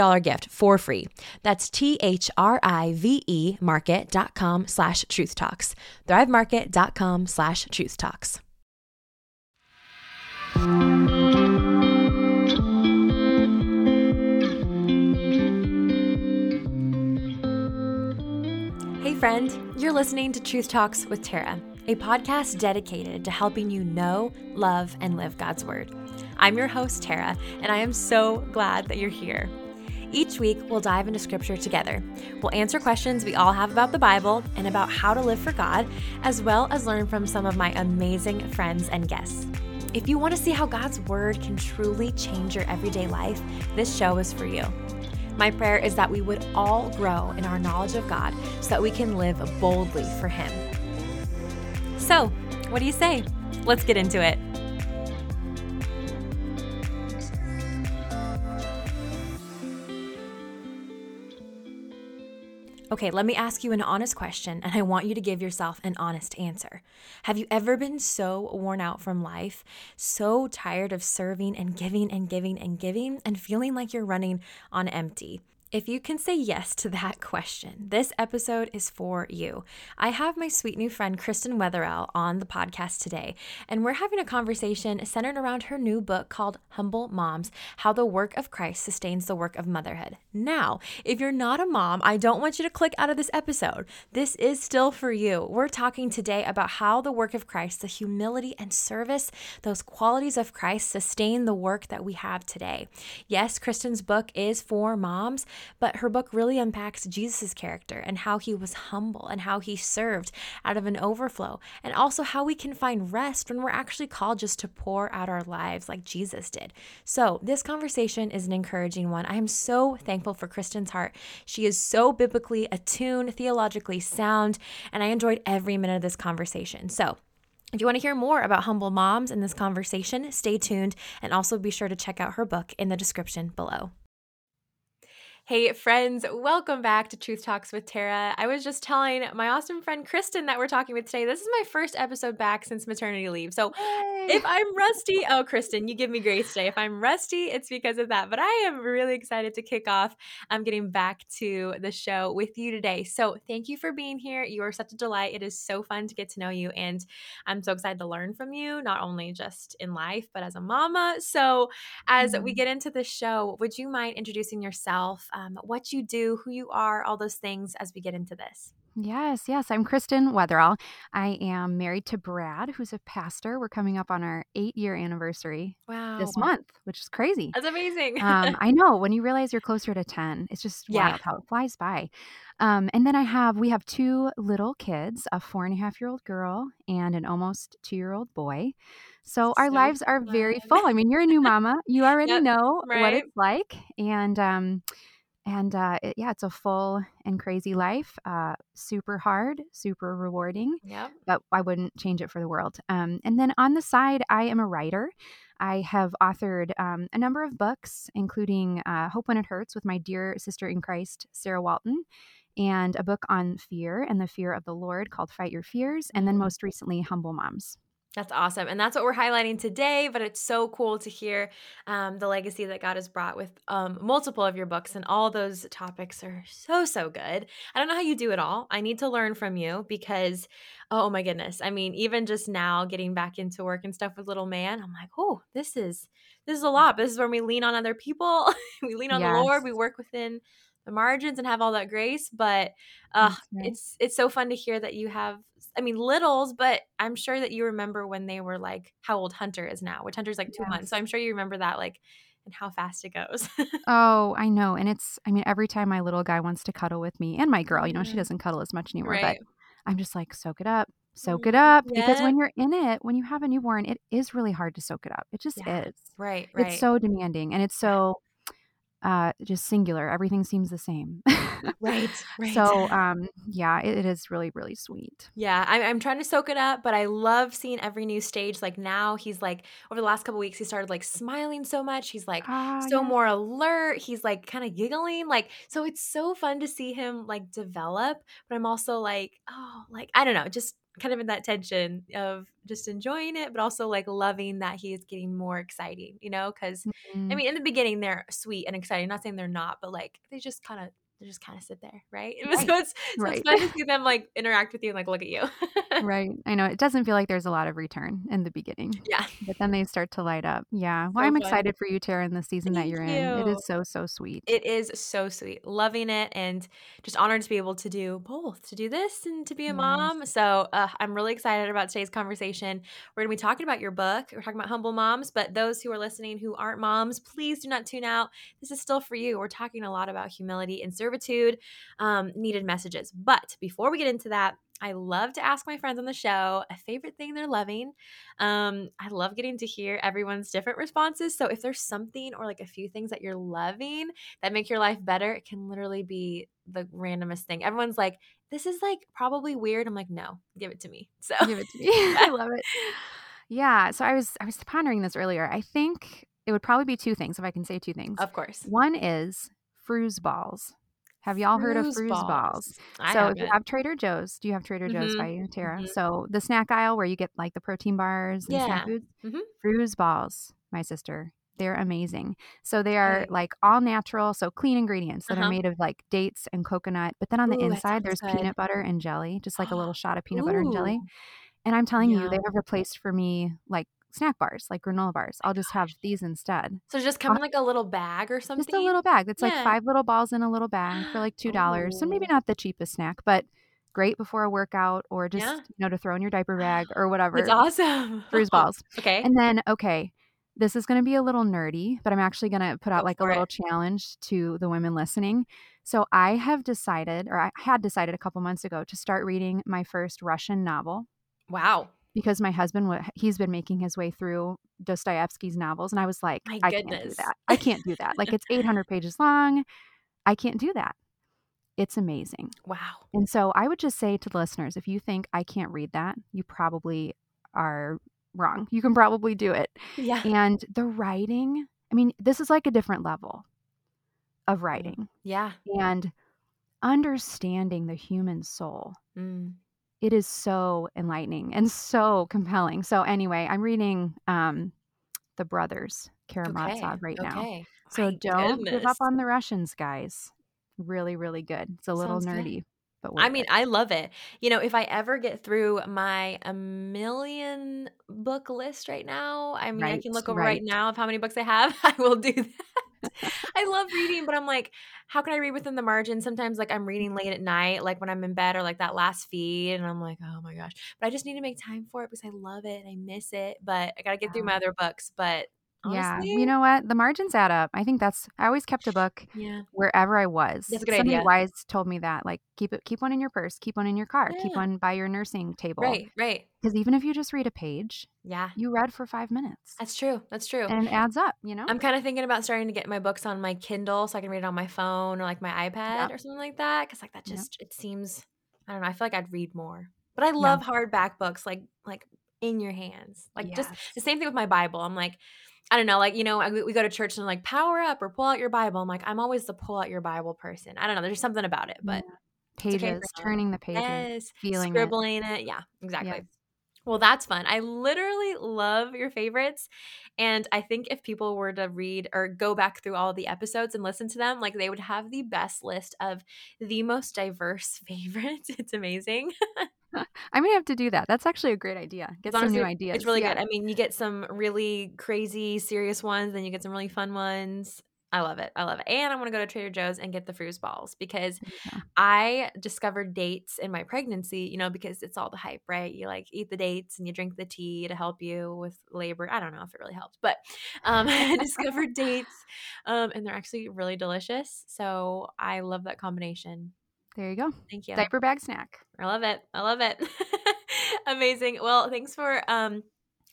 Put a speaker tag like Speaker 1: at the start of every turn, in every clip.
Speaker 1: $50 gift for free. That's T-H-R-I-V-E market.com slash truth talks. Thrivemarket.com slash truth talks. Hey friend, you're listening to Truth Talks with Tara, a podcast dedicated to helping you know, love, and live God's Word. I'm your host, Tara, and I am so glad that you're here. Each week, we'll dive into scripture together. We'll answer questions we all have about the Bible and about how to live for God, as well as learn from some of my amazing friends and guests. If you want to see how God's Word can truly change your everyday life, this show is for you. My prayer is that we would all grow in our knowledge of God so that we can live boldly for Him. So, what do you say? Let's get into it. Okay, let me ask you an honest question, and I want you to give yourself an honest answer. Have you ever been so worn out from life, so tired of serving and giving and giving and giving, and feeling like you're running on empty? If you can say yes to that question, this episode is for you. I have my sweet new friend Kristen Wetherell on the podcast today, and we're having a conversation centered around her new book called Humble Moms How the Work of Christ Sustains the Work of Motherhood. Now, if you're not a mom, I don't want you to click out of this episode. This is still for you. We're talking today about how the work of Christ, the humility and service, those qualities of Christ sustain the work that we have today. Yes, Kristen's book is for moms but her book really unpacks Jesus' character and how he was humble and how he served out of an overflow, and also how we can find rest when we're actually called just to pour out our lives like Jesus did. So, this conversation is an encouraging one. I am so thankful for Kristen's heart. She is so biblically attuned, theologically sound, and I enjoyed every minute of this conversation. So, if you want to hear more about humble moms in this conversation, stay tuned and also be sure to check out her book in the description below. Hey, friends, welcome back to Truth Talks with Tara. I was just telling my awesome friend Kristen that we're talking with today. This is my first episode back since maternity leave. So Yay. if I'm rusty, oh, Kristen, you give me grace today. If I'm rusty, it's because of that. But I am really excited to kick off. I'm getting back to the show with you today. So thank you for being here. You are such a delight. It is so fun to get to know you. And I'm so excited to learn from you, not only just in life, but as a mama. So as mm-hmm. we get into the show, would you mind introducing yourself? Um, what you do, who you are, all those things as we get into this.
Speaker 2: Yes, yes. I'm Kristen Wetherell. I am married to Brad, who's a pastor. We're coming up on our eight year anniversary wow. this month, which is crazy.
Speaker 1: That's amazing.
Speaker 2: um, I know. When you realize you're closer to 10, it's just yeah. wild how it flies by. Um, and then I have, we have two little kids a four and a half year old girl and an almost two year old boy. So, so our lives are fun. very full. I mean, you're a new mama. You already yep, know right? what it's like. And, um, and uh, it, yeah, it's a full and crazy life. Uh, super hard, super rewarding.
Speaker 1: Yeah.
Speaker 2: But I wouldn't change it for the world. Um, and then on the side, I am a writer. I have authored um, a number of books, including uh, Hope When It Hurts with my dear sister in Christ, Sarah Walton, and a book on fear and the fear of the Lord called Fight Your Fears, and then
Speaker 1: Mm.
Speaker 2: most recently, Humble Moms.
Speaker 1: That's awesome. And that's what we're highlighting today. But it's so cool to hear um, the legacy that God has brought with um, multiple of your books. And all those topics are so, so good. I don't know how you do it all. I need to learn from you because, oh my goodness. I mean, even just now getting back into work and stuff with little man, I'm like, oh, this is. This is a lot. This is where we lean on other people. we lean on
Speaker 2: Yes.
Speaker 1: the Lord. We work within the margins and have all that grace. But uh,
Speaker 2: right.
Speaker 1: it's it's so fun to hear that you have I mean, littles, but I'm sure that you remember when they were like how old Hunter is now, which Hunter's like two months. So I'm sure you remember that, like, and how fast it goes.
Speaker 2: Oh, I know. And it's, I mean, every time my little guy wants to cuddle with me and my girl, you know, she
Speaker 1: Mhm.
Speaker 2: doesn't cuddle as much anymore,
Speaker 1: right.
Speaker 2: but I'm just like, soak it up, soak it
Speaker 1: Mhm.
Speaker 2: up. Because when you're in it, when you have a newborn, it is really hard to soak it up. It just
Speaker 1: Yeah.
Speaker 2: is.
Speaker 1: Right. Right.
Speaker 2: It's so demanding and it's so uh just singular. Everything seems the same.
Speaker 1: right. Right.
Speaker 2: So um yeah, it, it is really, really sweet.
Speaker 1: Yeah, I'm, I'm trying to soak it up, but I love seeing every new stage. Like now, he's like over the last couple weeks, he started like smiling so much. He's like
Speaker 2: Ah,
Speaker 1: so
Speaker 2: yes.
Speaker 1: more alert. He's like kind of giggling. Like so, it's so fun to see him like develop. But I'm also like, oh, like I don't know, just kind of in that tension of just enjoying it, but also like loving that he is getting more exciting. You know, because I
Speaker 2: Mhm.
Speaker 1: mean, in the beginning, they're sweet and exciting. not saying they're not, but like they just kind of. They just kind of sit there, right?
Speaker 2: Right.
Speaker 1: So it's so
Speaker 2: Right.
Speaker 1: it's fun to see them like interact with you and like look at you.
Speaker 2: Right. I know. It doesn't feel like there's a lot of return in the beginning,
Speaker 1: Yeah.
Speaker 2: but then they start to light up. Yeah. Well,
Speaker 1: So
Speaker 2: I'm
Speaker 1: fun.
Speaker 2: excited for you, Tara, in the season that you're in. It is so, so sweet.
Speaker 1: It is so sweet. Loving it and just honored to be able to do both, to do this and to be a
Speaker 2: Yes.
Speaker 1: mom. So uh, I'm really excited about today's conversation. We're going to be talking about your book. We're talking about humble moms, but those who are listening who aren't moms, please do not tune out. This is still for you. We're talking a lot about humility and servitude, um, needed messages. But before we get into that, I love to ask my friends on the show a favorite thing they're loving. Um, I love getting to hear everyone's different responses. So if there's something or like a few things that you're loving that make your life better, it can literally be the randomest thing. Everyone's like, this is like probably weird. I'm like, no, give it to me. So
Speaker 2: Give it to me. I love it. Yeah. So I was I was pondering this earlier. I think it would probably be two things, if I can say two things.
Speaker 1: of course.
Speaker 2: One is Frooze balls. Have y'all heard of Frooze balls?
Speaker 1: I
Speaker 2: so if you
Speaker 1: haven't.
Speaker 2: Trader Joe's, do you have Trader Joe's
Speaker 1: Mhm,
Speaker 2: by you, Tara?
Speaker 1: mhm.
Speaker 2: So the snack aisle where you get like the protein bars and
Speaker 1: Yeah.
Speaker 2: snack foods. Frooze balls, my sister. They're amazing. So they are
Speaker 1: Okay.
Speaker 2: like all natural, so clean ingredients that
Speaker 1: Uh-huh.
Speaker 2: are made of like dates and coconut. But then on the
Speaker 1: Ooh,
Speaker 2: inside, there's
Speaker 1: good.
Speaker 2: peanut butter and jelly, just like a little shot of peanut butter and jelly. And I'm telling you, they have replaced for me like snack bars, like granola bars. I'll just have these instead.
Speaker 1: So just come in like a little bag or something.
Speaker 2: Just a little bag. It's like five little balls in a little bag for like two dollars. So maybe not the cheapest snack, but great before a workout or just
Speaker 1: Yeah.
Speaker 2: you know to throw in your diaper bag or whatever.
Speaker 1: It's awesome.
Speaker 2: Frooze balls.
Speaker 1: Okay.
Speaker 2: And then okay, this is going to be a little nerdy, but I'm actually going to put out
Speaker 1: Go
Speaker 2: like a little
Speaker 1: it.
Speaker 2: challenge to the women listening. So I have decided, or I had decided a couple months ago, to start reading my first Russian novel
Speaker 1: Wow.
Speaker 2: Because my husband he's been making his way through Dostoevsky's novels and I was like I can't do that. I can't do that. Like it's 800 pages long. I can't do that. It's amazing.
Speaker 1: Wow.
Speaker 2: And so I would just say to the listeners if you think I can't read that, you probably are wrong. You can probably do it.
Speaker 1: Yeah.
Speaker 2: And the writing, I mean, this is like a different level of writing
Speaker 1: Yeah.
Speaker 2: and understanding the human soul
Speaker 1: Mm.
Speaker 2: It is so enlightening and so compelling. So anyway, I'm reading um The Brothers Karamazov
Speaker 1: Okay.
Speaker 2: right now.
Speaker 1: Okay.
Speaker 2: So
Speaker 1: My
Speaker 2: don't give up on the Russians, guys. Really, really good. It's a little
Speaker 1: Sounds good.
Speaker 2: nerdy, but
Speaker 1: I mean,
Speaker 2: it.
Speaker 1: I love it. You know, if I ever get through my a million book list right now, I mean, I can look over right
Speaker 2: right.
Speaker 1: now of how many books I have. I will do that. I love reading, but I'm like, how can I read within the margin? Sometimes, like, I'm reading mm-hmm. late at night, like when I'm in bed or like that last feed, and I'm like, oh my gosh. But I just need to make time for it because I love it and I miss it. But I got to get through my other books. But
Speaker 2: Yeah. You know what? The margins add up. I think that's I always kept a book
Speaker 1: yeah,
Speaker 2: wherever I was.
Speaker 1: that's a good
Speaker 2: Somebody
Speaker 1: idea.
Speaker 2: wise told me that. Like keep it keep one in your purse, keep one in your car, keep one by your nursing table.
Speaker 1: Right, right.
Speaker 2: Because even if you just read a page,
Speaker 1: Yeah,
Speaker 2: you read for five minutes.
Speaker 1: that's true. That's true.
Speaker 2: and it adds up, you know?
Speaker 1: I'm kind of thinking about starting to get my books on my Kindle so I can read it on my phone or like my iPad or something like that. Cause like that just it seems I don't know. I feel like I'd read more, but I
Speaker 2: Yeah.
Speaker 1: love hardback books like like in your hands. Like just the same thing with my Bible. I'm like I don't know, like you know, we go to church and like power up or pull out your Bible. I'm like I'm always the pull out your Bible person. I don't know. There's something about it, but
Speaker 2: pages, okay turning the pages, yes. feeling
Speaker 1: scribbling it. it. Yeah, exactly. Well, that's fun. I literally love your favorites. And I think if people were to read or go back through all the episodes and listen to them, like they would have the best list of the most diverse favorites. It's amazing.
Speaker 2: I'm gonna have to do that. That's actually a great idea. Get some new ideas.
Speaker 1: It's really yeah. good. I mean, you get some really crazy, serious ones, then you get some really fun ones. I love it. I love it. And I want to go to Trader Joe's and get the Frooze balls because yeah. I discovered dates in my pregnancy, you know, because it's all the hype, right? You like eat the dates and you drink the tea to help you with labor. I don't know if it really helped, but um, I discovered dates um, and they're actually really delicious. So I love that combination.
Speaker 2: There you go.
Speaker 1: Thank you.
Speaker 2: Diaper bag snack.
Speaker 1: I love it. I love it. Amazing. Well, thanks for um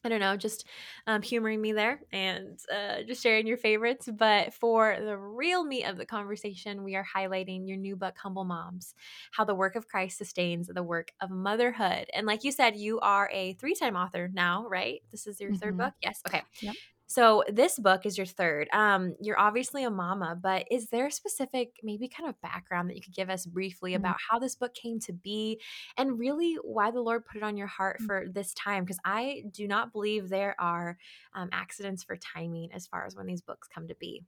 Speaker 1: I don't know, just um, humoring me there and uh, just sharing your favorites. But for the real meat of the conversation, we are highlighting your new book, Humble Moms How the Work of Christ Sustains the Work of Motherhood. And like you said, you are a three time author now, right? This is your mm-hmm. third book? Yes. Okay. Yep. So this book is your third. Um, you're obviously a mama, but is there a specific, maybe kind of background that you could give us briefly mm-hmm. about how this book came to be and really why the Lord put it on your heart mm-hmm. for this time? Because I do not believe there are um, accidents for timing as far as when these books come to be.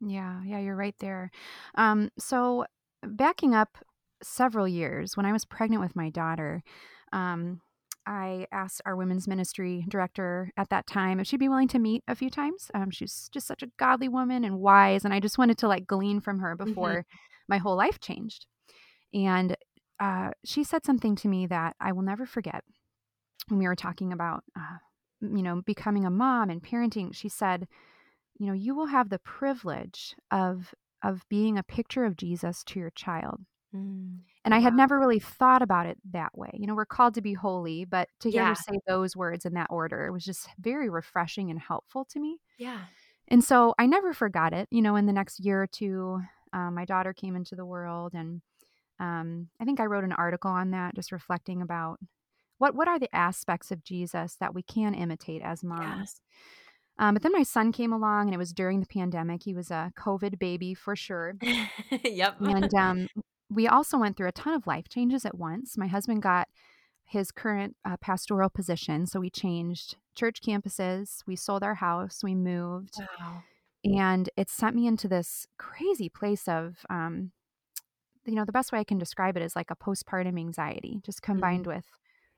Speaker 2: Yeah, yeah, you're right there. Um, so backing up several years, when I was pregnant with my daughter, um, I asked our women's ministry director at that time if she'd be willing to meet a few times. Um, she's just such a godly woman and wise, and I just wanted to like glean from her mm-hmm. before mm-hmm. my whole life changed. And uh, she said something to me that I will never forget when we were talking about, uh, you know, becoming a mom and parenting. She said, "You know, you will have the privilege of of being a picture of Jesus to your child." Mm. And I had never really thought about it that way. You know, we're called to be holy, but to hear yeah. her say those words in that order it was just very refreshing and helpful to me.
Speaker 1: Yeah.
Speaker 2: And so I never forgot it. You know, in the next year or two, um, my daughter came into the world, and um, I think I wrote an article on that, just reflecting about what what are the aspects of Jesus that we can imitate as moms. Um, but then my son came along, and it was during the pandemic. He was a COVID baby for sure.
Speaker 1: yep.
Speaker 2: And um, we also went through a ton of life changes at once. My husband got his current uh, pastoral position, so we changed church campuses, we sold our house, we moved. Wow. And it sent me into this crazy place of, um, you know, the best way I can describe it is like a postpartum anxiety, just combined mm-hmm. with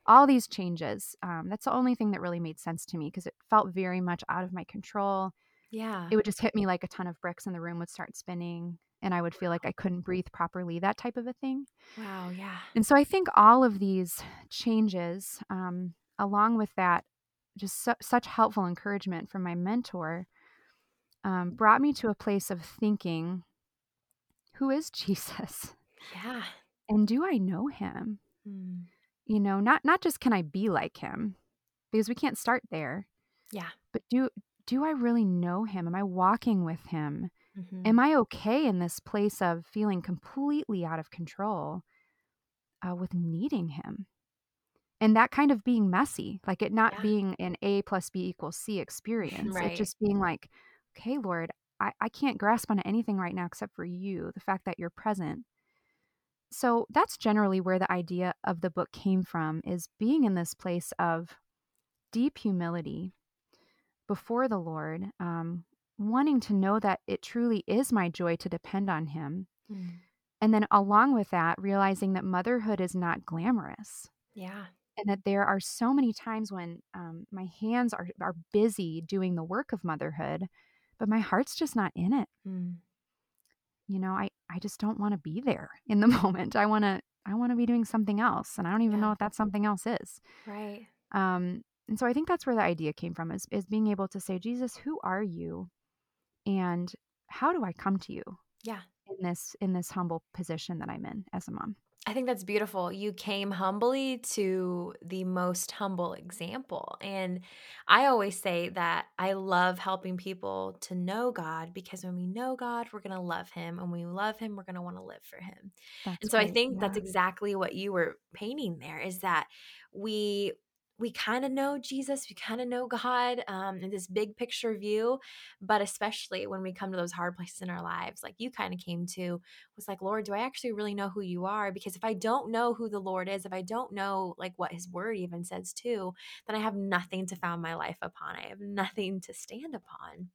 Speaker 2: all these changes. Um, that's the only thing that really made sense to me because it felt very much out of my control.
Speaker 1: Yeah.
Speaker 2: It would just hit me like a ton of bricks and the room would start spinning and I would feel like I couldn't breathe properly, that type of a thing.
Speaker 1: Wow, yeah.
Speaker 2: And so I think all of these changes, um, along with that, just su- such helpful encouragement from my mentor, um, brought me to a place of thinking, who is Jesus?
Speaker 1: Yeah.
Speaker 2: And do I know him? Hmm. You know, not not just can I be like him, because we can't start there.
Speaker 1: Yeah.
Speaker 2: But do do I really know him? Am I walking with him? Mm-hmm. Am I okay in this place of feeling completely out of control uh, with needing him? And that kind of being messy, like it not yeah. being an A plus B equals C experience. Right. It just being like, okay, Lord, I, I can't grasp on anything right now except for you, the fact that you're present. So that's generally where the idea of the book came from is being in this place of deep humility before the Lord, um, wanting to know that it truly is my joy to depend on Him. Mm. And then, along with that, realizing that motherhood is not glamorous.
Speaker 1: Yeah.
Speaker 2: And that there are so many times when um, my hands are, are busy doing the work of motherhood, but my heart's just not in it. Mm. You know, I, I just don't want to be there in the moment. I want to I want to be doing something else, and I don't even yeah. know what that something else is.
Speaker 1: Right.
Speaker 2: Um, and so I think that's where the idea came from is is being able to say, Jesus, who are you? And how do I come to you?
Speaker 1: Yeah.
Speaker 2: In this in this humble position that I'm in as a mom.
Speaker 1: I think that's beautiful. You came humbly to the most humble example. And I always say that I love helping people to know God because when we know God, we're going to love him. And when we love him, we're going to want to live for him. That's and so. I think yeah. that's exactly what you were painting there is that we we kind of know Jesus, we kind of know God um, in this big picture view, but especially when we come to those hard places in our lives, like you kind of came to, was like, Lord, do I actually really know who you are? Because if I don't know who the Lord is, if I don't know like what his word even says too, then I have nothing to found my life upon. I have nothing to stand upon.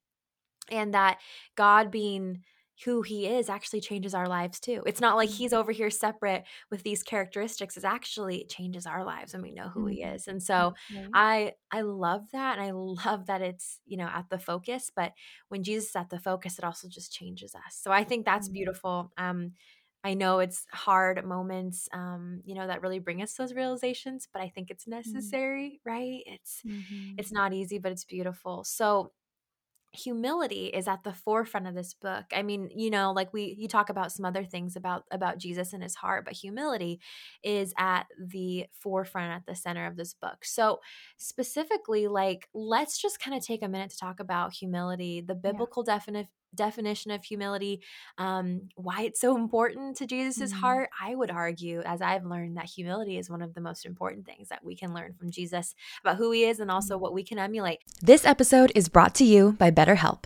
Speaker 1: And that God being who he is actually changes our lives too. It's not like mm-hmm. he's over here separate with these characteristics. It actually changes our lives when we know who mm-hmm. he is. And so. I I love that and I love that it's, you know, at the focus, but when Jesus is at the focus, it also just changes us. So I think that's mm-hmm. beautiful. Um I know it's hard moments, um, you know, that really bring us those realizations, but I think it's mm-hmm. necessary, right? It's mm-hmm. it's not easy, but it's beautiful. So humility is at the forefront of this book i mean you know like we you talk about some other things about about jesus and his heart but humility is at the forefront at the center of this book so specifically like let's just kind of take a minute to talk about humility the biblical yeah. definition definition of humility, um, why it's so important to Jesus's mm-hmm. heart, I would argue, as I've learned, that humility is one of the most important things that we can learn from Jesus about who he is and also mm-hmm. what we can emulate. This episode is brought to you by BetterHelp.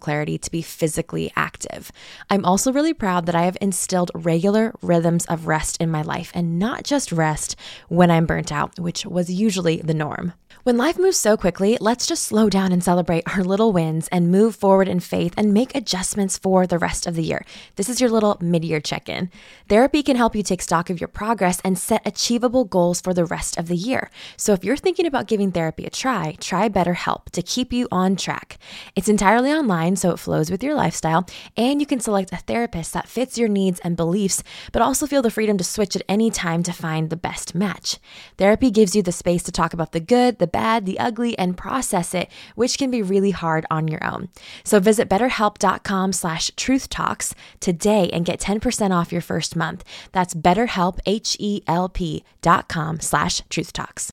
Speaker 1: clarity to be physically active. I'm also really proud that I have instilled regular rhythms of rest in my life and not just rest when I'm burnt out, which was usually the norm. When life moves so quickly, let's just slow down and celebrate our little wins and move forward in faith and make adjustments for the rest of the year. This is your little mid year check in. Therapy can help you take stock of your progress and set achievable goals for the rest of the year. So if you're thinking about giving therapy a try, try BetterHelp to keep you on track. It's entirely online, so it flows with your lifestyle, and you can select a therapist that fits your needs and beliefs, but also feel the freedom to switch at any time to find the best match. Therapy gives you the space to talk about the good, the bad, the ugly, and process it, which can be really hard on your own. So visit betterhelp.com slash truthtalks today and get 10% off your first month. That's betterhelp, H-E-L-P dot com slash truthtalks.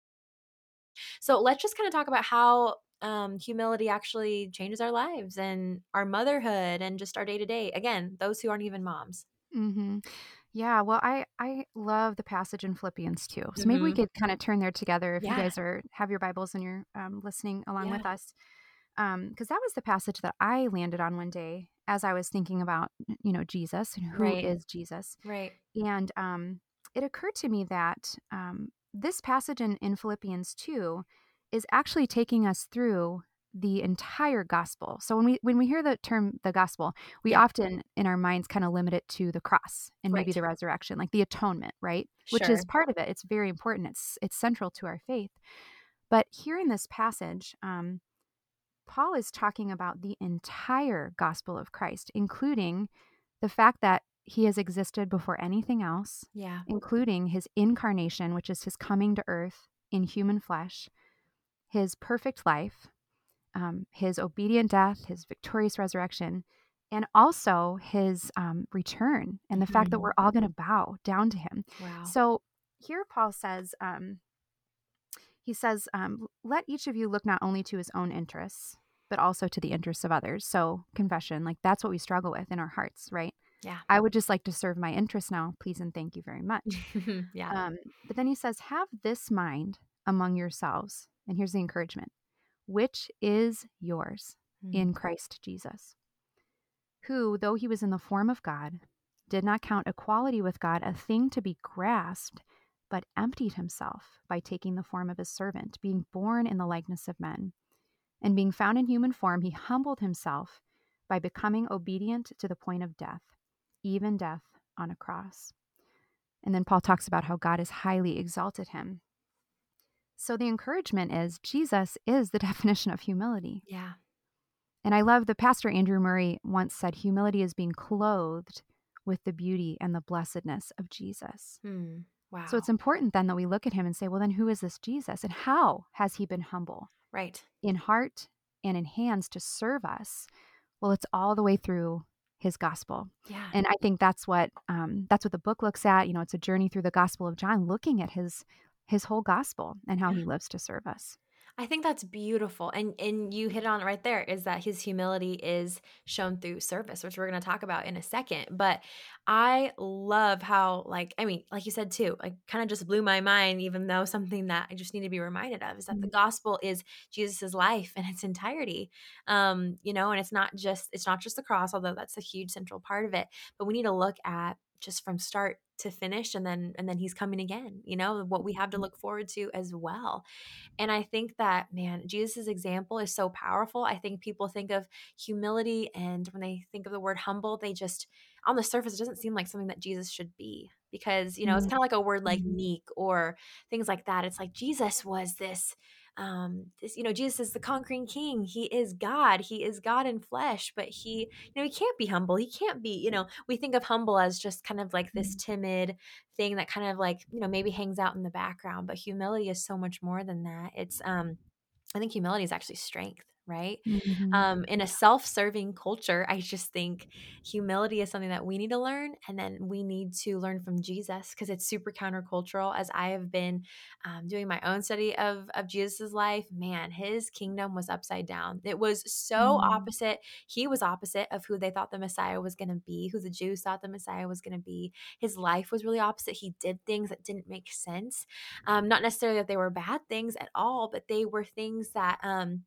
Speaker 1: So let's just kind of talk about how um, humility actually changes our lives and our motherhood and just our day to day. Again, those who aren't even moms.
Speaker 2: Mm-hmm. Yeah, well, I I love the passage in Philippians too. So maybe we mm-hmm. could kind of turn there together if you guys are have your Bibles and you're um, listening along Yeah. with us. Um, because that was the passage that I landed on one day as I was thinking about, you know, Jesus and who Right. is Jesus.
Speaker 1: Right.
Speaker 2: And um, it occurred to me that um, this passage in, in Philippians 2 is actually taking us through the entire gospel. So when we when we hear the term the gospel, we yeah. often in our minds kind of limit it to the cross and right. maybe the resurrection, like the atonement, right? Sure. Which is part of it. It's very important. It's it's central to our faith. But here in this passage, um, Paul is talking about the entire gospel of Christ, including the fact that he has existed before anything else,
Speaker 1: yeah,
Speaker 2: including his incarnation, which is his coming to earth in human flesh, his perfect life, um, his obedient death, his victorious resurrection, and also his um, return and the mm-hmm. fact that we're all going to bow down to him. Wow. So here Paul says, um, he says, um, let each of you look not only to his own interests, but also to the interests of others. So confession, like that's what we struggle with in our hearts, right?
Speaker 1: Yeah.
Speaker 2: I would just like to serve my interests now, please and thank you very much.
Speaker 1: yeah.
Speaker 2: Um, but then he says, have this mind among yourselves. And here's the encouragement which is yours mm. in Christ Jesus, who, though he was in the form of God, did not count equality with God a thing to be grasped, but emptied himself by taking the form of a servant, being born in the likeness of men. And being found in human form, he humbled himself by becoming obedient to the point of death, even death on a cross. And then Paul talks about how God has highly exalted him so the encouragement is Jesus is the definition of humility.
Speaker 1: Yeah.
Speaker 2: And I love the pastor Andrew Murray once said humility is being clothed with the beauty and the blessedness of Jesus. Hmm. Wow. So it's important then that we look at him and say, well, then who is this Jesus and how has he been humble?
Speaker 1: Right.
Speaker 2: In heart and in hands to serve us. Well, it's all the way through his gospel.
Speaker 1: Yeah.
Speaker 2: And I think that's what um, that's what the book looks at. You know, it's a journey through the gospel of John, looking at his his whole gospel and how he lives to serve us.
Speaker 1: I think that's beautiful. And and you hit on it right there is that his humility is shown through service, which we're going to talk about in a second. But I love how like I mean, like you said too, like kind of just blew my mind even though something that I just need to be reminded of is that mm-hmm. the gospel is Jesus's life in its entirety. Um, you know, and it's not just it's not just the cross, although that's a huge central part of it, but we need to look at just from start to finish and then and then he's coming again you know what we have to mm-hmm. look forward to as well and i think that man jesus' example is so powerful i think people think of humility and when they think of the word humble they just on the surface it doesn't seem like something that jesus should be because you know it's mm-hmm. kind of like a word like mm-hmm. meek or things like that it's like jesus was this um this you know jesus is the conquering king. He is god. He is god in flesh but he you know he can't be humble. He can't be you know we think of humble as just kind of like this mm-hmm. timid thing that kind of like you know maybe hangs out in the background but humility is so much more than that. It's um i think humility is actually strength right? Mm-hmm. Um, in a self serving culture, I just think humility is something that we need to learn. And then we need to learn from Jesus because it's super countercultural. As I have been um, doing my own study of, of Jesus' life, man, his kingdom was upside down. It was so mm-hmm. opposite. He was opposite of who they thought the Messiah was going to be, who the Jews thought the Messiah was going to be. His life was really opposite. He did things that didn't make sense. Um, not necessarily that they were bad things at all, but they were things that, um,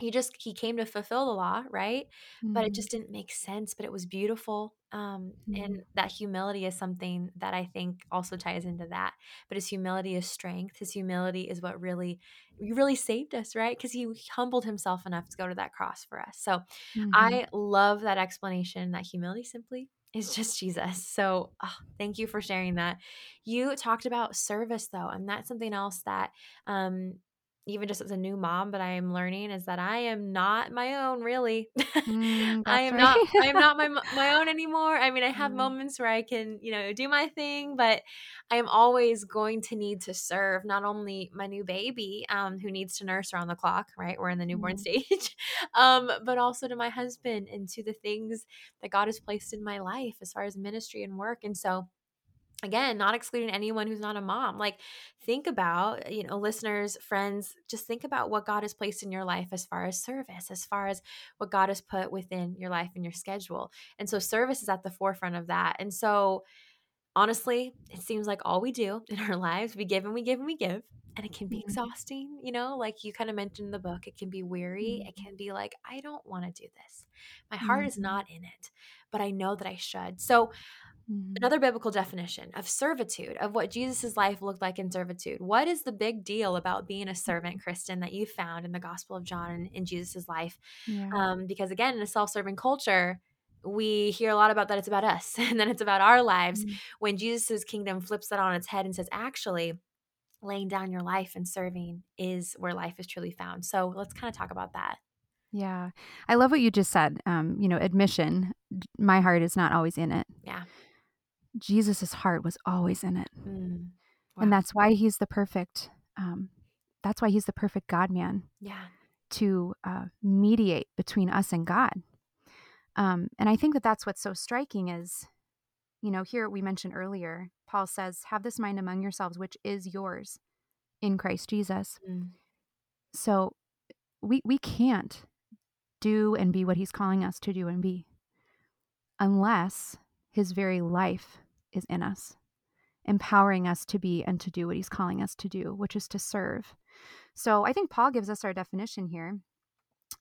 Speaker 1: he just he came to fulfill the law right mm-hmm. but it mm-hmm. just didn't make sense but it was beautiful um, mm-hmm. and that humility is something that i think also ties into that but his humility is strength his humility is what really really saved us right because he humbled himself enough to go to that cross for us so mm-hmm. i love that explanation that humility simply is just jesus so oh, thank you for sharing that you talked about service though and that's something else that um, even just as a new mom but I am learning is that I am not my own really. Mm, I am right. not I am not my my own anymore. I mean, I have mm. moments where I can, you know, do my thing, but I am always going to need to serve not only my new baby um, who needs to nurse around the clock, right? We're in the newborn mm. stage. um, but also to my husband and to the things that God has placed in my life as far as ministry and work. And so again not excluding anyone who's not a mom like think about you know listeners friends just think about what god has placed in your life as far as service as far as what god has put within your life and your schedule and so service is at the forefront of that and so honestly it seems like all we do in our lives we give and we give and we give and it can be mm-hmm. exhausting you know like you kind of mentioned in the book it can be weary it mm-hmm. can be like i don't want to do this my heart mm-hmm. is not in it but i know that i should so Mm-hmm. Another biblical definition of servitude, of what Jesus' life looked like in servitude. What is the big deal about being a servant, mm-hmm. Kristen, that you found in the Gospel of John and in Jesus' life? Yeah. Um, because again, in a self serving culture, we hear a lot about that it's about us and then it's about our lives. Mm-hmm. When Jesus' kingdom flips that on its head and says, actually, laying down your life and serving is where life is truly found. So let's kind of talk about that.
Speaker 2: Yeah. I love what you just said. Um, you know, admission, my heart is not always in it.
Speaker 1: Yeah.
Speaker 2: Jesus's heart was always in it. Mm, wow. And that's why he's the perfect um, that's why he's the perfect God man.
Speaker 1: Yeah.
Speaker 2: To uh, mediate between us and God. Um, and I think that that's what's so striking is, you know, here we mentioned earlier, Paul says, have this mind among yourselves, which is yours in Christ Jesus. Mm. So we, we can't do and be what he's calling us to do and be unless his very life is in us, empowering us to be and to do what he's calling us to do, which is to serve. So I think Paul gives us our definition here.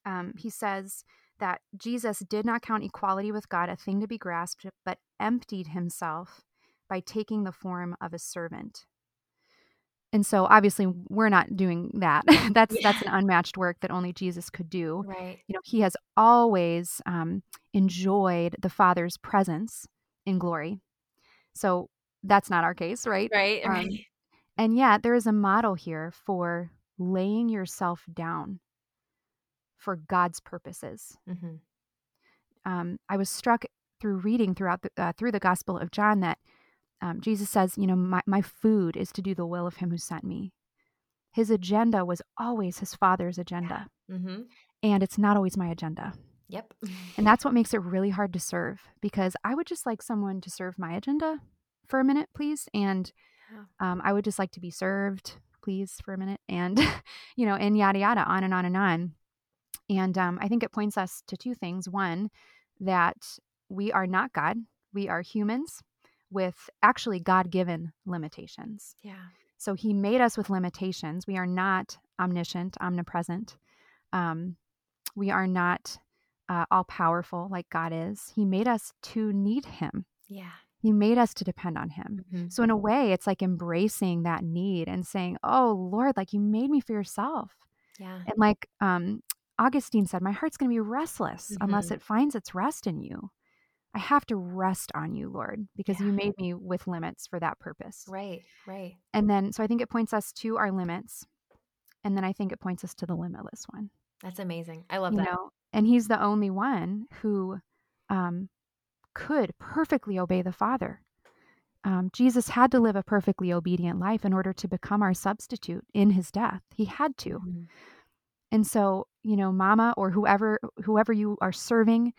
Speaker 2: Um, he says that Jesus did not count equality with God a thing to be grasped, but emptied himself by taking the form of a servant. And so obviously we're not doing that. that's yeah. that's an unmatched work that only Jesus could do.
Speaker 1: Right.
Speaker 2: You know, he has always um, enjoyed the Father's presence in glory. So that's not our case, right?
Speaker 1: Right. Um, right.
Speaker 2: And yet there is a model here for laying yourself down for God's purposes. Mm-hmm. Um, I was struck through reading throughout the, uh, through the Gospel of John that um, Jesus says, you know, my, my food is to do the will of him who sent me. His agenda was always his father's agenda.
Speaker 1: Yeah. Mm-hmm.
Speaker 2: And it's not always my agenda.
Speaker 1: Yep.
Speaker 2: and that's what makes it really hard to serve because I would just like someone to serve my agenda for a minute, please. And um, I would just like to be served, please, for a minute. And, you know, and yada, yada, on and on and on. And um, I think it points us to two things. One, that we are not God, we are humans with actually God given limitations.
Speaker 1: Yeah.
Speaker 2: So he made us with limitations. We are not omniscient, omnipresent. Um, we are not uh, all powerful like God is. He made us to need him.
Speaker 1: Yeah.
Speaker 2: He made us to depend on him.
Speaker 1: Mm-hmm.
Speaker 2: So, in a way, it's like embracing that need and saying, Oh, Lord, like you made me for yourself.
Speaker 1: Yeah.
Speaker 2: And like um, Augustine said, My heart's going to be restless
Speaker 1: Mm-hmm.
Speaker 2: unless it finds its rest in you. I have to rest on you, Lord, because
Speaker 1: Yeah.
Speaker 2: you made me with limits for that purpose.
Speaker 1: Right. Right.
Speaker 2: And then, so I think it points us to our limits. And then I think it points us to the limitless one.
Speaker 1: That's amazing. I love
Speaker 2: you
Speaker 1: that.
Speaker 2: know, and he's the only one who um, could perfectly obey the Father. Um, Jesus had to live a perfectly obedient life in order to become our substitute in his death. He had to.
Speaker 1: Mhm.
Speaker 2: And so, you know, mama or whoever whoever you are serving,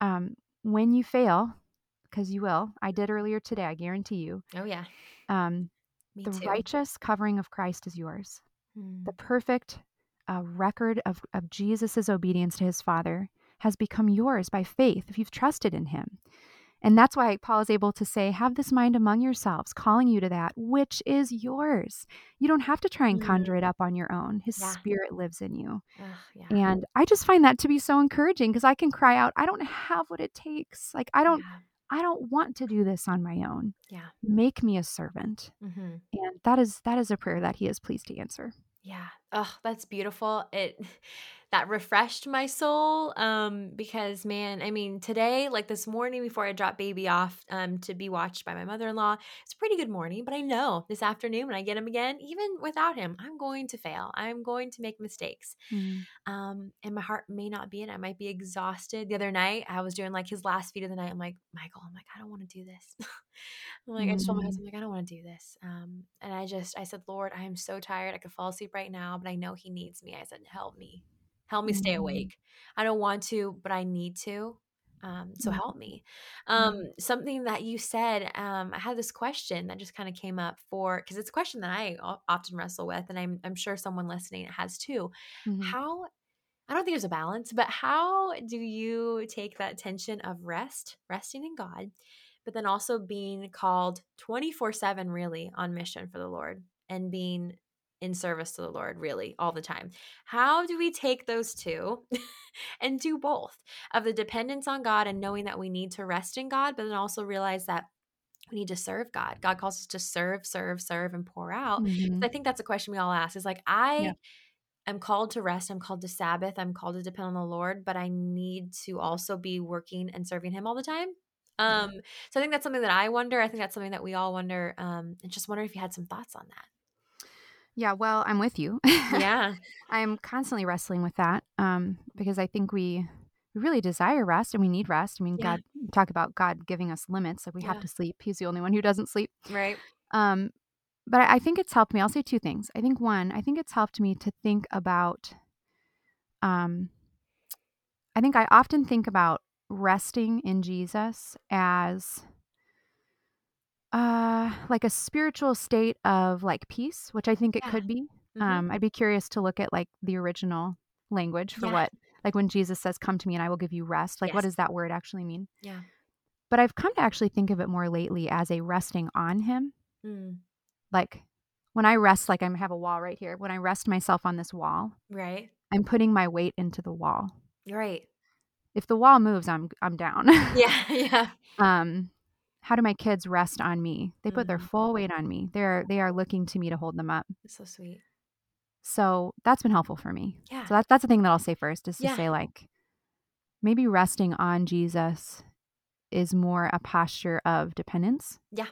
Speaker 2: um, when you fail, because you will, I did earlier today, I guarantee you,
Speaker 1: Oh yeah.
Speaker 2: um, the
Speaker 1: too.
Speaker 2: righteous covering of Christ is yours.
Speaker 1: Mm.
Speaker 2: The perfect uh, record of, of Jesus' obedience to his Father has become yours by faith if you've trusted in him. And that's why Paul is able to say, Have this mind among yourselves, calling you to that which is yours. You don't have to try and
Speaker 1: Mm.
Speaker 2: conjure it up on your own. His
Speaker 1: Yeah.
Speaker 2: spirit lives in you.
Speaker 1: Yeah.
Speaker 2: And I just find that to be so encouraging because I can cry out, I don't have what it takes. Like I don't
Speaker 1: Yeah.
Speaker 2: I don't want to do this on my own.
Speaker 1: Yeah.
Speaker 2: Make me a servant.
Speaker 1: Mm-hmm.
Speaker 2: And that is that is a prayer that he is pleased to answer.
Speaker 1: Yeah. Oh, that's beautiful. It that refreshed my soul. Um, because man, I mean, today, like this morning before I dropped baby off um to be watched by my mother-in-law, it's a pretty good morning, but I know this afternoon when I get him again, even without him, I'm going to fail. I'm going to make mistakes. Um, and my heart may not be in. I might be exhausted. The other night, I was doing like his last feed of the night. I'm like, Michael, I'm like, I don't want to do this. I'm like, I just told my
Speaker 2: Mm.
Speaker 1: husband, like, I don't want to do this. Um, and I just, I said, Lord, I am so tired. I could fall asleep right now, but I know He needs me. I said, help me, help me stay
Speaker 2: Mhm.
Speaker 1: awake. I don't want to, but I need to. Um, so
Speaker 2: Mhm.
Speaker 1: help me. Um, something that you said, um, I had this question that just kind of came up for because it's a question that i often wrestle with, and I'm I'm sure someone listening has too
Speaker 2: Mhm.
Speaker 1: how I don't think there's a balance, but how do you take that tension of rest, resting in God, but then also being called 24 7 really on mission for the Lord and being in service to the Lord really all the time? How do we take those two and do both of the dependence on God and knowing that we need to rest in God, but then also realize that we need to serve God. God calls us to serve, serve, serve, and pour out.
Speaker 2: Mhm.
Speaker 1: So I think that's a question we all ask is like, I
Speaker 2: Yeah.
Speaker 1: am called to rest. I'm called to Sabbath. I'm called to depend on the Lord, but I need to also be working and serving Him all the time. Um, so I think that's something that I wonder. I think that's something that we all wonder. Um, and just wonder if you had some thoughts on that.
Speaker 2: Yeah, well, I'm with you.
Speaker 1: Yeah.
Speaker 2: I'm constantly wrestling with that um, because I think we we really desire rest and we need rest. I mean,
Speaker 1: Yeah.
Speaker 2: God talk about God giving us limits, like we
Speaker 1: Yeah.
Speaker 2: have to sleep. He's the only one who doesn't sleep.
Speaker 1: Right.
Speaker 2: Um, but I I think it's helped me. I'll say two things. I think one, I think it's helped me to think about. Um, I think I often think about resting in Jesus as uh like a spiritual state of like peace which i think it
Speaker 1: Yeah.
Speaker 2: could be
Speaker 1: Mhm.
Speaker 2: um i'd be curious to look at like the original language for
Speaker 1: Yeah.
Speaker 2: what like when jesus says come to me and i will give you rest like what does that word actually mean
Speaker 1: Yeah.
Speaker 2: but i've come to actually think of it more lately as a resting on him
Speaker 1: Mm.
Speaker 2: like when i rest like i have a wall right here when i rest myself on this wall
Speaker 1: Right.
Speaker 2: i'm putting my weight into the wall
Speaker 1: Right.
Speaker 2: if the wall moves i'm i'm down
Speaker 1: Yeah. Yeah.
Speaker 2: um how do my kids rest on me they put their
Speaker 1: Mhm.
Speaker 2: full weight on me they're they are looking to me to hold them up
Speaker 1: It's so sweet.
Speaker 2: so that's been helpful for me
Speaker 1: Yeah.
Speaker 2: so that, that's the thing that i'll say first is to
Speaker 1: Yeah.
Speaker 2: say like maybe resting on jesus is more a posture of dependence
Speaker 1: Yeah.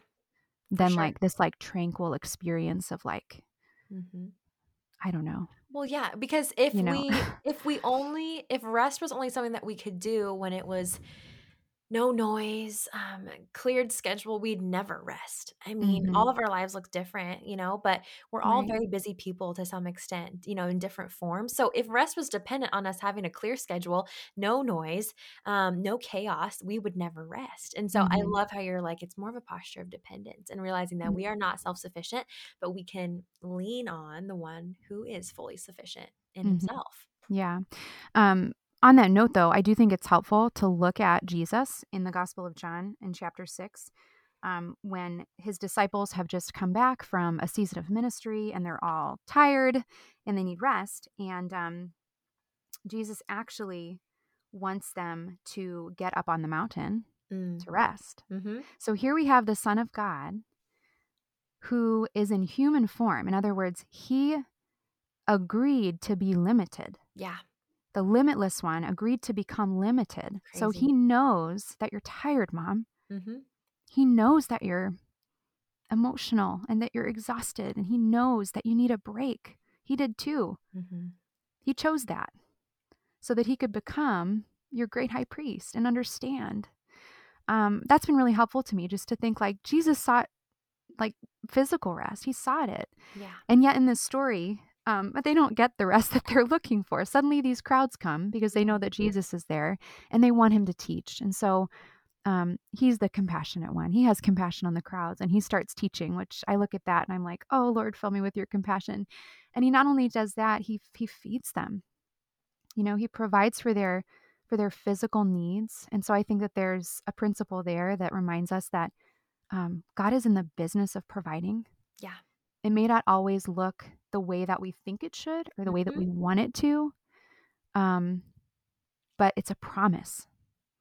Speaker 2: than
Speaker 1: sure.
Speaker 2: like this like tranquil experience of like
Speaker 1: hmm
Speaker 2: i don't know
Speaker 1: Well, yeah, because if
Speaker 2: You know.
Speaker 1: we if we only if rest was only something that we could do when it was no noise, um, cleared schedule, we'd never rest. I mean,
Speaker 2: Mhm.
Speaker 1: all of our lives look different, you know, but we're all
Speaker 2: Right.
Speaker 1: very busy people to some extent, you know, in different forms. So if rest was dependent on us having a clear schedule, no noise, um, no chaos, we would never rest. And so I
Speaker 2: Mhm.
Speaker 1: love how you're like, it's more of a posture of dependence and realizing that we are not self sufficient, but we can lean on the one who is fully sufficient in
Speaker 2: Mhm.
Speaker 1: himself.
Speaker 2: Yeah. Um, on that note, though, I do think it's helpful to look at Jesus in the Gospel of John in chapter 6, um, when his disciples have just come back from a season of ministry and they're all tired and they need rest. And um, Jesus actually wants them to get up on the mountain
Speaker 1: Mm.
Speaker 2: to rest.
Speaker 1: Mm-hmm.
Speaker 2: So here we have the Son of God who is in human form. In other words, he agreed to be limited.
Speaker 1: Yeah.
Speaker 2: The limitless one agreed to become limited. So he knows that you're tired, mom.
Speaker 1: Mm-hmm.
Speaker 2: He knows that you're emotional and that you're exhausted, and he knows that you need a break. He did too.
Speaker 1: Mm-hmm.
Speaker 2: He chose that so that he could become your great high priest and understand. Um, that's been really helpful to me just to think like Jesus sought like physical rest. He sought it.
Speaker 1: Yeah.
Speaker 2: And yet in this story, um, but they don't get the rest that they're looking for. Suddenly these crowds come because they know that Jesus is there and they want him to teach. And so um, he's the compassionate one. He has compassion on the crowds and he starts teaching, which I look at that and I'm like, oh, Lord, fill me with your compassion. And he not only does that, he, he feeds them. You know, he provides for their for their physical needs. And so I think that there's a principle there that reminds us that um, God is in the business of providing.
Speaker 1: Yeah.
Speaker 2: It may not always look the way that we think it should or the way that we want it to, um, but it's a promise.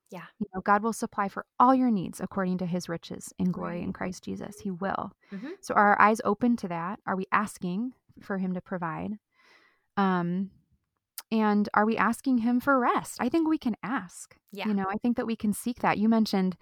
Speaker 1: Yeah.
Speaker 2: You know, God will supply for all your needs according to his riches in glory
Speaker 1: Right.
Speaker 2: in Christ Jesus. He will.
Speaker 1: Mhm.
Speaker 2: So are our eyes open to that? Are we asking for him to provide? Um, and are we asking him for rest? I think we can ask.
Speaker 1: Yeah.
Speaker 2: You know, I think that we can seek that. You mentioned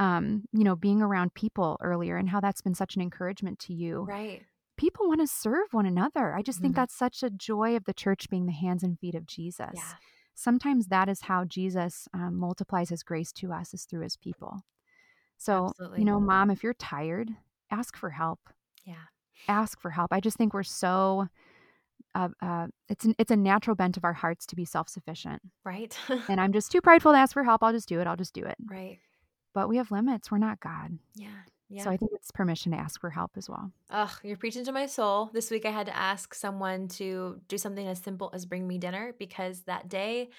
Speaker 2: um, you know, being around people earlier and how that's been such an encouragement to you.
Speaker 1: Right.
Speaker 2: People want to serve one another. I just think
Speaker 1: Mhm.
Speaker 2: that's such a joy of the church being the hands and feet of Jesus.
Speaker 1: Yeah.
Speaker 2: Sometimes that is how Jesus um, multiplies his grace to us is through his people. So,
Speaker 1: Absolutely.
Speaker 2: you know, mom, if you're tired, ask for help.
Speaker 1: Yeah.
Speaker 2: Ask for help. I just think we're so uh, uh, it's an, it's a natural bent of our hearts to be self sufficient,
Speaker 1: Right.
Speaker 2: and I'm just too prideful to ask for help. I'll just do it. I'll just do it.
Speaker 1: right.
Speaker 2: But we have limits. We're not God.
Speaker 1: Yeah. Yeah.
Speaker 2: So I think it's permission to ask for help as well.
Speaker 1: Ugh, you're preaching to my soul. This week I had to ask someone to do something as simple as bring me dinner because that day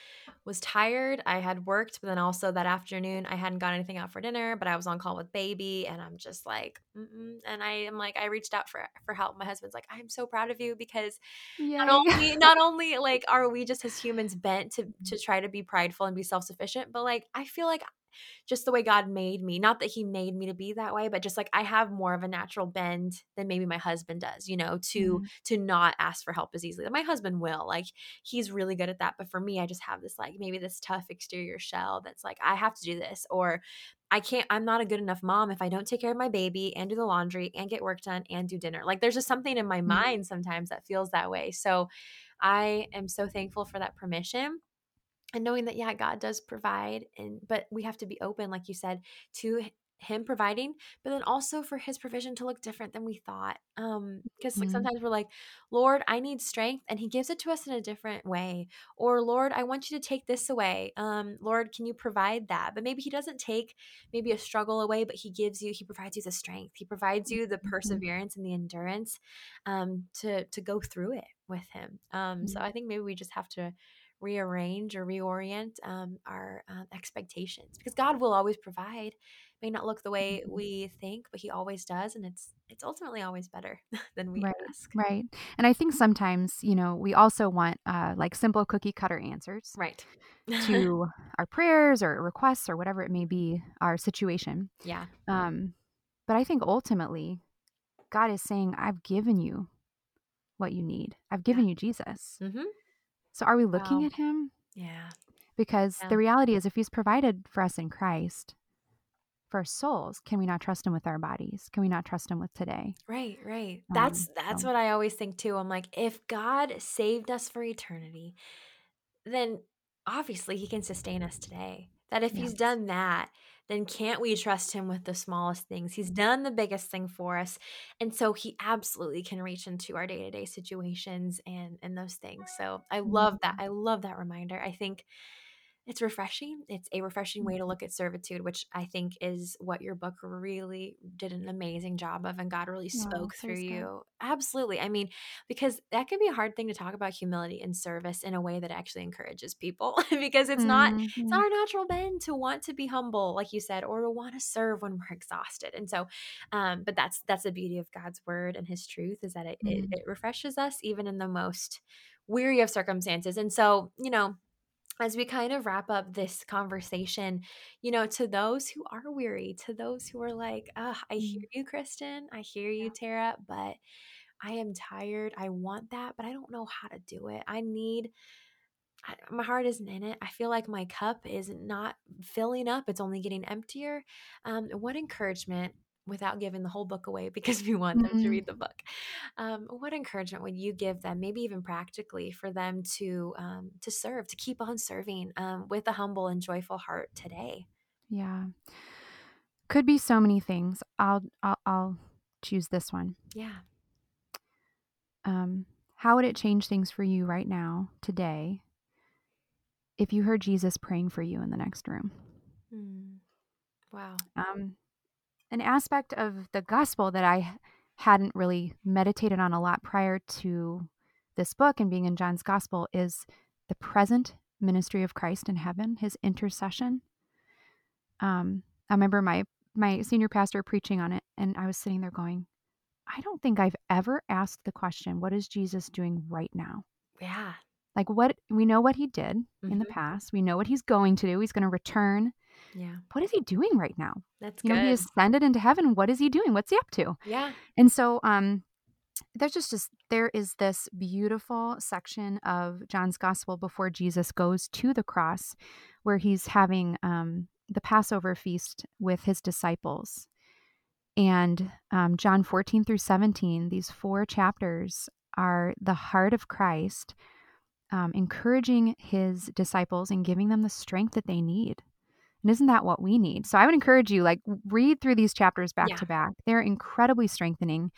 Speaker 1: was tired. I had worked, but then also that afternoon I hadn't got anything out for dinner, but I was on call with baby and I'm just like, Mm-mm. and I am like, I reached out for for help. My husband's like, I'm so proud of you because not only not only like are we just as humans bent to to try to be prideful and be self sufficient, but like I feel like just the way God made me. Not that He made me to be that way, but just like I have more of a natural bend than maybe my husband does, you know, to
Speaker 2: Mhm.
Speaker 1: to not ask for help as easily. My husband will. Like he's really good at that. But for me, I just have this like maybe this tough exterior shell that's like, I have to do this, or I can't, I'm not a good enough mom if I don't take care of my baby and do the laundry and get work done and do dinner. Like there's just something in my
Speaker 2: Mhm.
Speaker 1: mind sometimes that feels that way. So I am so thankful for that permission and knowing that yeah god does provide and but we have to be open like you said to him providing but then also for his provision to look different than we thought um because like
Speaker 2: Mhm.
Speaker 1: sometimes we're like lord i need strength and he gives it to us in a different way or lord i want you to take this away um lord can you provide that but maybe he doesn't take maybe a struggle away but he gives you he provides you the strength he provides you the
Speaker 2: Mhm.
Speaker 1: perseverance and the endurance um to to go through it with him um so
Speaker 2: Mhm.
Speaker 1: i think maybe we just have to rearrange or reorient um, our um, expectations because God will always provide. May not look the way
Speaker 2: Mhm.
Speaker 1: we think, but He always does, and it's it's ultimately always better than we
Speaker 2: Right,
Speaker 1: ask.
Speaker 2: right. And I think sometimes, you know, we also want uh, like simple cookie cutter answers
Speaker 1: Right.
Speaker 2: to our prayers or requests or whatever it may be, our situation.
Speaker 1: yeah.
Speaker 2: Um, but I think ultimately, God is saying, I've given you what you need, I've given you Jesus.
Speaker 1: Mm-hmm.
Speaker 2: So are we looking
Speaker 1: Wow.
Speaker 2: at him?
Speaker 1: Yeah.
Speaker 2: Because
Speaker 1: Yeah.
Speaker 2: the reality is, if he's provided for us in Christ, for our souls, can we not trust him with our bodies? Can we not trust him with today?
Speaker 1: Right. Right.
Speaker 2: Um,
Speaker 1: That's that's
Speaker 2: so-
Speaker 1: what I always think too. I'm like, if God saved us for eternity, then obviously He can sustain us today. That if he's done that, then can't we trust him with the smallest things? He's done the biggest thing for us. And so he absolutely can reach into our day-to-day situations and and those things. So I love that. Mm-hmm. I love that reminder. I think it's refreshing. It's a refreshing way to mm-hmm. look at servitude, which I think is what your book really did an amazing job of, and God really spoke oh, through you. Absolutely. I mean, because that can be a hard thing to talk about humility and service in a way that actually encourages people, because it's mm-hmm. not it's not our natural bend to want to be humble, like you said, or to want to serve when we're exhausted. And so, um, but that's that's the beauty of God's word and His truth is that it, mm-hmm. it, it refreshes us even in the most weary of circumstances. And so, you know as we kind of wrap up this conversation, you know, to those who are weary, to those who are like, oh, I hear mm-hmm. you, Kristen, I hear you, Tara, but I am tired. I want that, but I don't know how to do it. I need, I, my heart isn't in it. I feel like my cup is not filling up, it's only getting emptier. Um, what encouragement without giving the whole book away because we want them mm-hmm. to read the book. Um, what encouragement would you give them, maybe even practically, for them to um, to serve, to keep on serving um, with a humble and joyful heart today?
Speaker 2: Yeah, could be so many things. I'll I'll, I'll choose this one.
Speaker 1: Yeah.
Speaker 2: Um, how would it change things for you right now, today, if you heard Jesus praying for you in the next room?
Speaker 1: Mm. Wow.
Speaker 2: Um, an aspect of the gospel that I hadn't really meditated on a lot prior to this book and being in John's gospel is the present ministry of Christ in heaven, his intercession. Um, I remember my my senior pastor preaching on it, and I was sitting there going, I don't think I've ever asked the question, what is Jesus doing right now?
Speaker 1: Yeah.
Speaker 2: Like what we know what he did mm-hmm. in the mm-hmm. past. We know what he's going to do. He's going to return
Speaker 1: yeah.
Speaker 2: What is he doing right now?
Speaker 1: That's
Speaker 2: you
Speaker 1: good.
Speaker 2: know, he ascended into heaven. What is he doing? What's he up to?
Speaker 1: Yeah.
Speaker 2: And so um there's just just there is this beautiful section of John's gospel before Jesus goes to the cross where he's having um the Passover feast with his disciples. And um, John 14 through 17, these four chapters are the heart of Christ, um, encouraging his disciples and giving them the strength that they need and isn't that what we need? So I would encourage you, like, read through these chapters back yeah. to back. They're incredibly strengthening.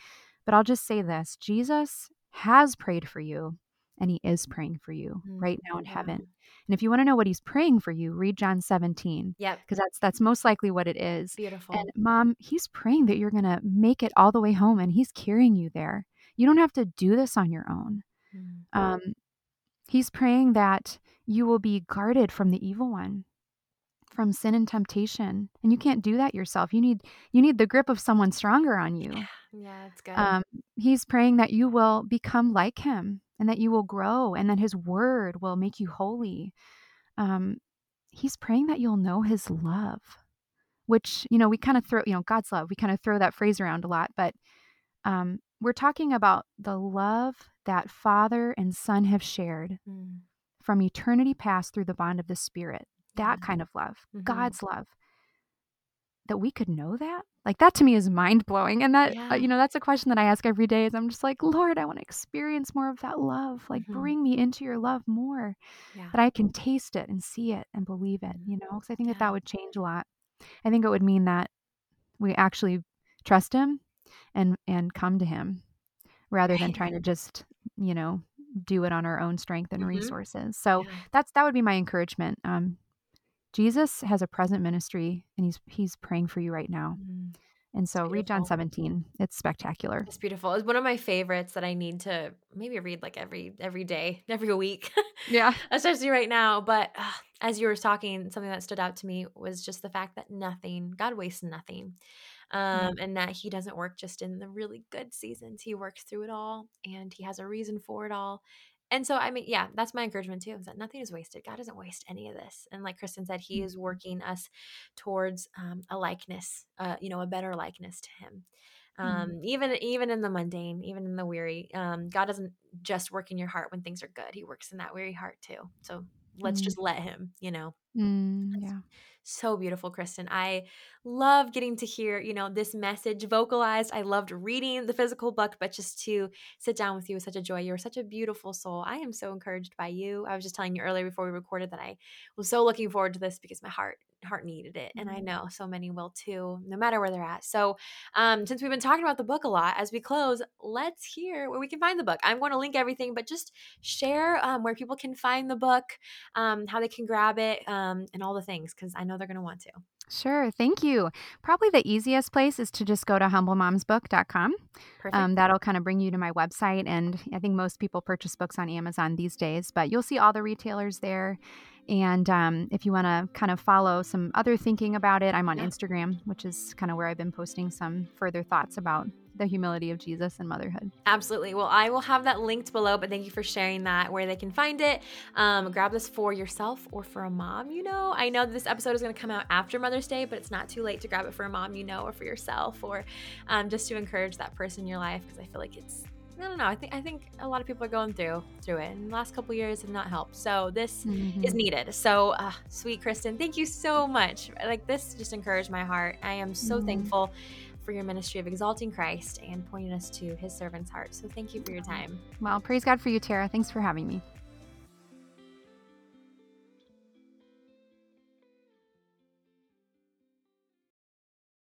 Speaker 2: But I'll just say this Jesus has prayed for you, and he is praying for you mm-hmm. right now in heaven. And if you want to know what he's praying for you, read John 17.
Speaker 1: Yep.
Speaker 2: Because that's that's most likely what it is.
Speaker 1: Beautiful.
Speaker 2: And mom, he's praying that you're gonna make it all the way home and he's carrying you there. You don't have to do this on your own. Mm-hmm. Um, he's praying that you will be guarded from the evil one from sin and temptation and you can't do that yourself. You need you need the grip of someone stronger on you.
Speaker 1: Yeah, it's good.
Speaker 2: Um, he's praying that you will become like him and that you will grow and that his word will make you holy. Um, he's praying that you'll know his love which you know we kind of throw you know god's love we kind of throw that phrase around a lot but um, we're talking about the love that father and son have shared mm. from eternity past through the bond of the spirit that mm-hmm. kind of love, mm-hmm. God's love. That we could know that, like that to me is mind blowing, and that uh, yeah. uh, you know that's a question that I ask every day. Is I'm just like, Lord, I want to experience more of that love. Like, mm-hmm. bring me into your love more, yeah. that I can taste it and see it and believe it. You know, because I think yeah. that that would change a lot. I think it would mean that we actually trust Him and and come to Him rather than trying to just you know do it on our own strength and mm-hmm. resources. So yeah. that's that would be my encouragement. Um, Jesus has a present ministry and he's he's praying for you right now. Mm. And so read John 17. It's spectacular.
Speaker 1: It's beautiful. It's one of my favorites that I need to maybe read like every every day, every week.
Speaker 2: Yeah.
Speaker 1: Especially right now, but uh, as you were talking, something that stood out to me was just the fact that nothing, God wastes nothing. Um, and that he doesn't work just in the really good seasons. He works through it all and he has a reason for it all. And so, I mean, yeah, that's my encouragement too is that nothing is wasted. God doesn't waste any of this. And like Kristen said, He is mm-hmm. working us towards um, a likeness, uh, you know, a better likeness to Him. Um, mm-hmm. even even in the mundane, even in the weary, um, God doesn't just work in your heart when things are good. He works in that weary heart too. So let's mm-hmm. just let Him, you know.
Speaker 2: Mm, yeah.
Speaker 1: So beautiful, Kristen. I love getting to hear, you know, this message vocalized. I loved reading the physical book, but just to sit down with you was such a joy. You're such a beautiful soul. I am so encouraged by you. I was just telling you earlier before we recorded that I was so looking forward to this because my heart heart needed it and i mm-hmm. know so many will too no matter where they're at so um, since we've been talking about the book a lot as we close let's hear where we can find the book i'm going to link everything but just share um, where people can find the book um, how they can grab it um, and all the things because i know they're going to want to
Speaker 2: Sure. Thank you. Probably the easiest place is to just go to humblemomsbook.com. Perfect. Um, that'll kind of bring you to my website. And I think most people purchase books on Amazon these days, but you'll see all the retailers there. And um, if you want to kind of follow some other thinking about it, I'm on yeah. Instagram, which is kind of where I've been posting some further thoughts about the humility of Jesus and motherhood.
Speaker 1: Absolutely. Well, I will have that linked below, but thank you for sharing that where they can find it. Um, grab this for yourself or for a mom, you know. I know this episode is going to come out after Mother's Day, but it's not too late to grab it for a mom, you know, or for yourself, or um, just to encourage that person in your life because I feel like it's I don't know. I think I think a lot of people are going through through it, and the last couple years have not helped. So this mm-hmm. is needed. So, uh, sweet Kristen, thank you so much. Like this just encouraged my heart. I am so mm-hmm. thankful for your ministry of exalting Christ and pointing us to his servant's heart. So thank you for your time.
Speaker 2: Well, praise God for you, Tara. Thanks for having me.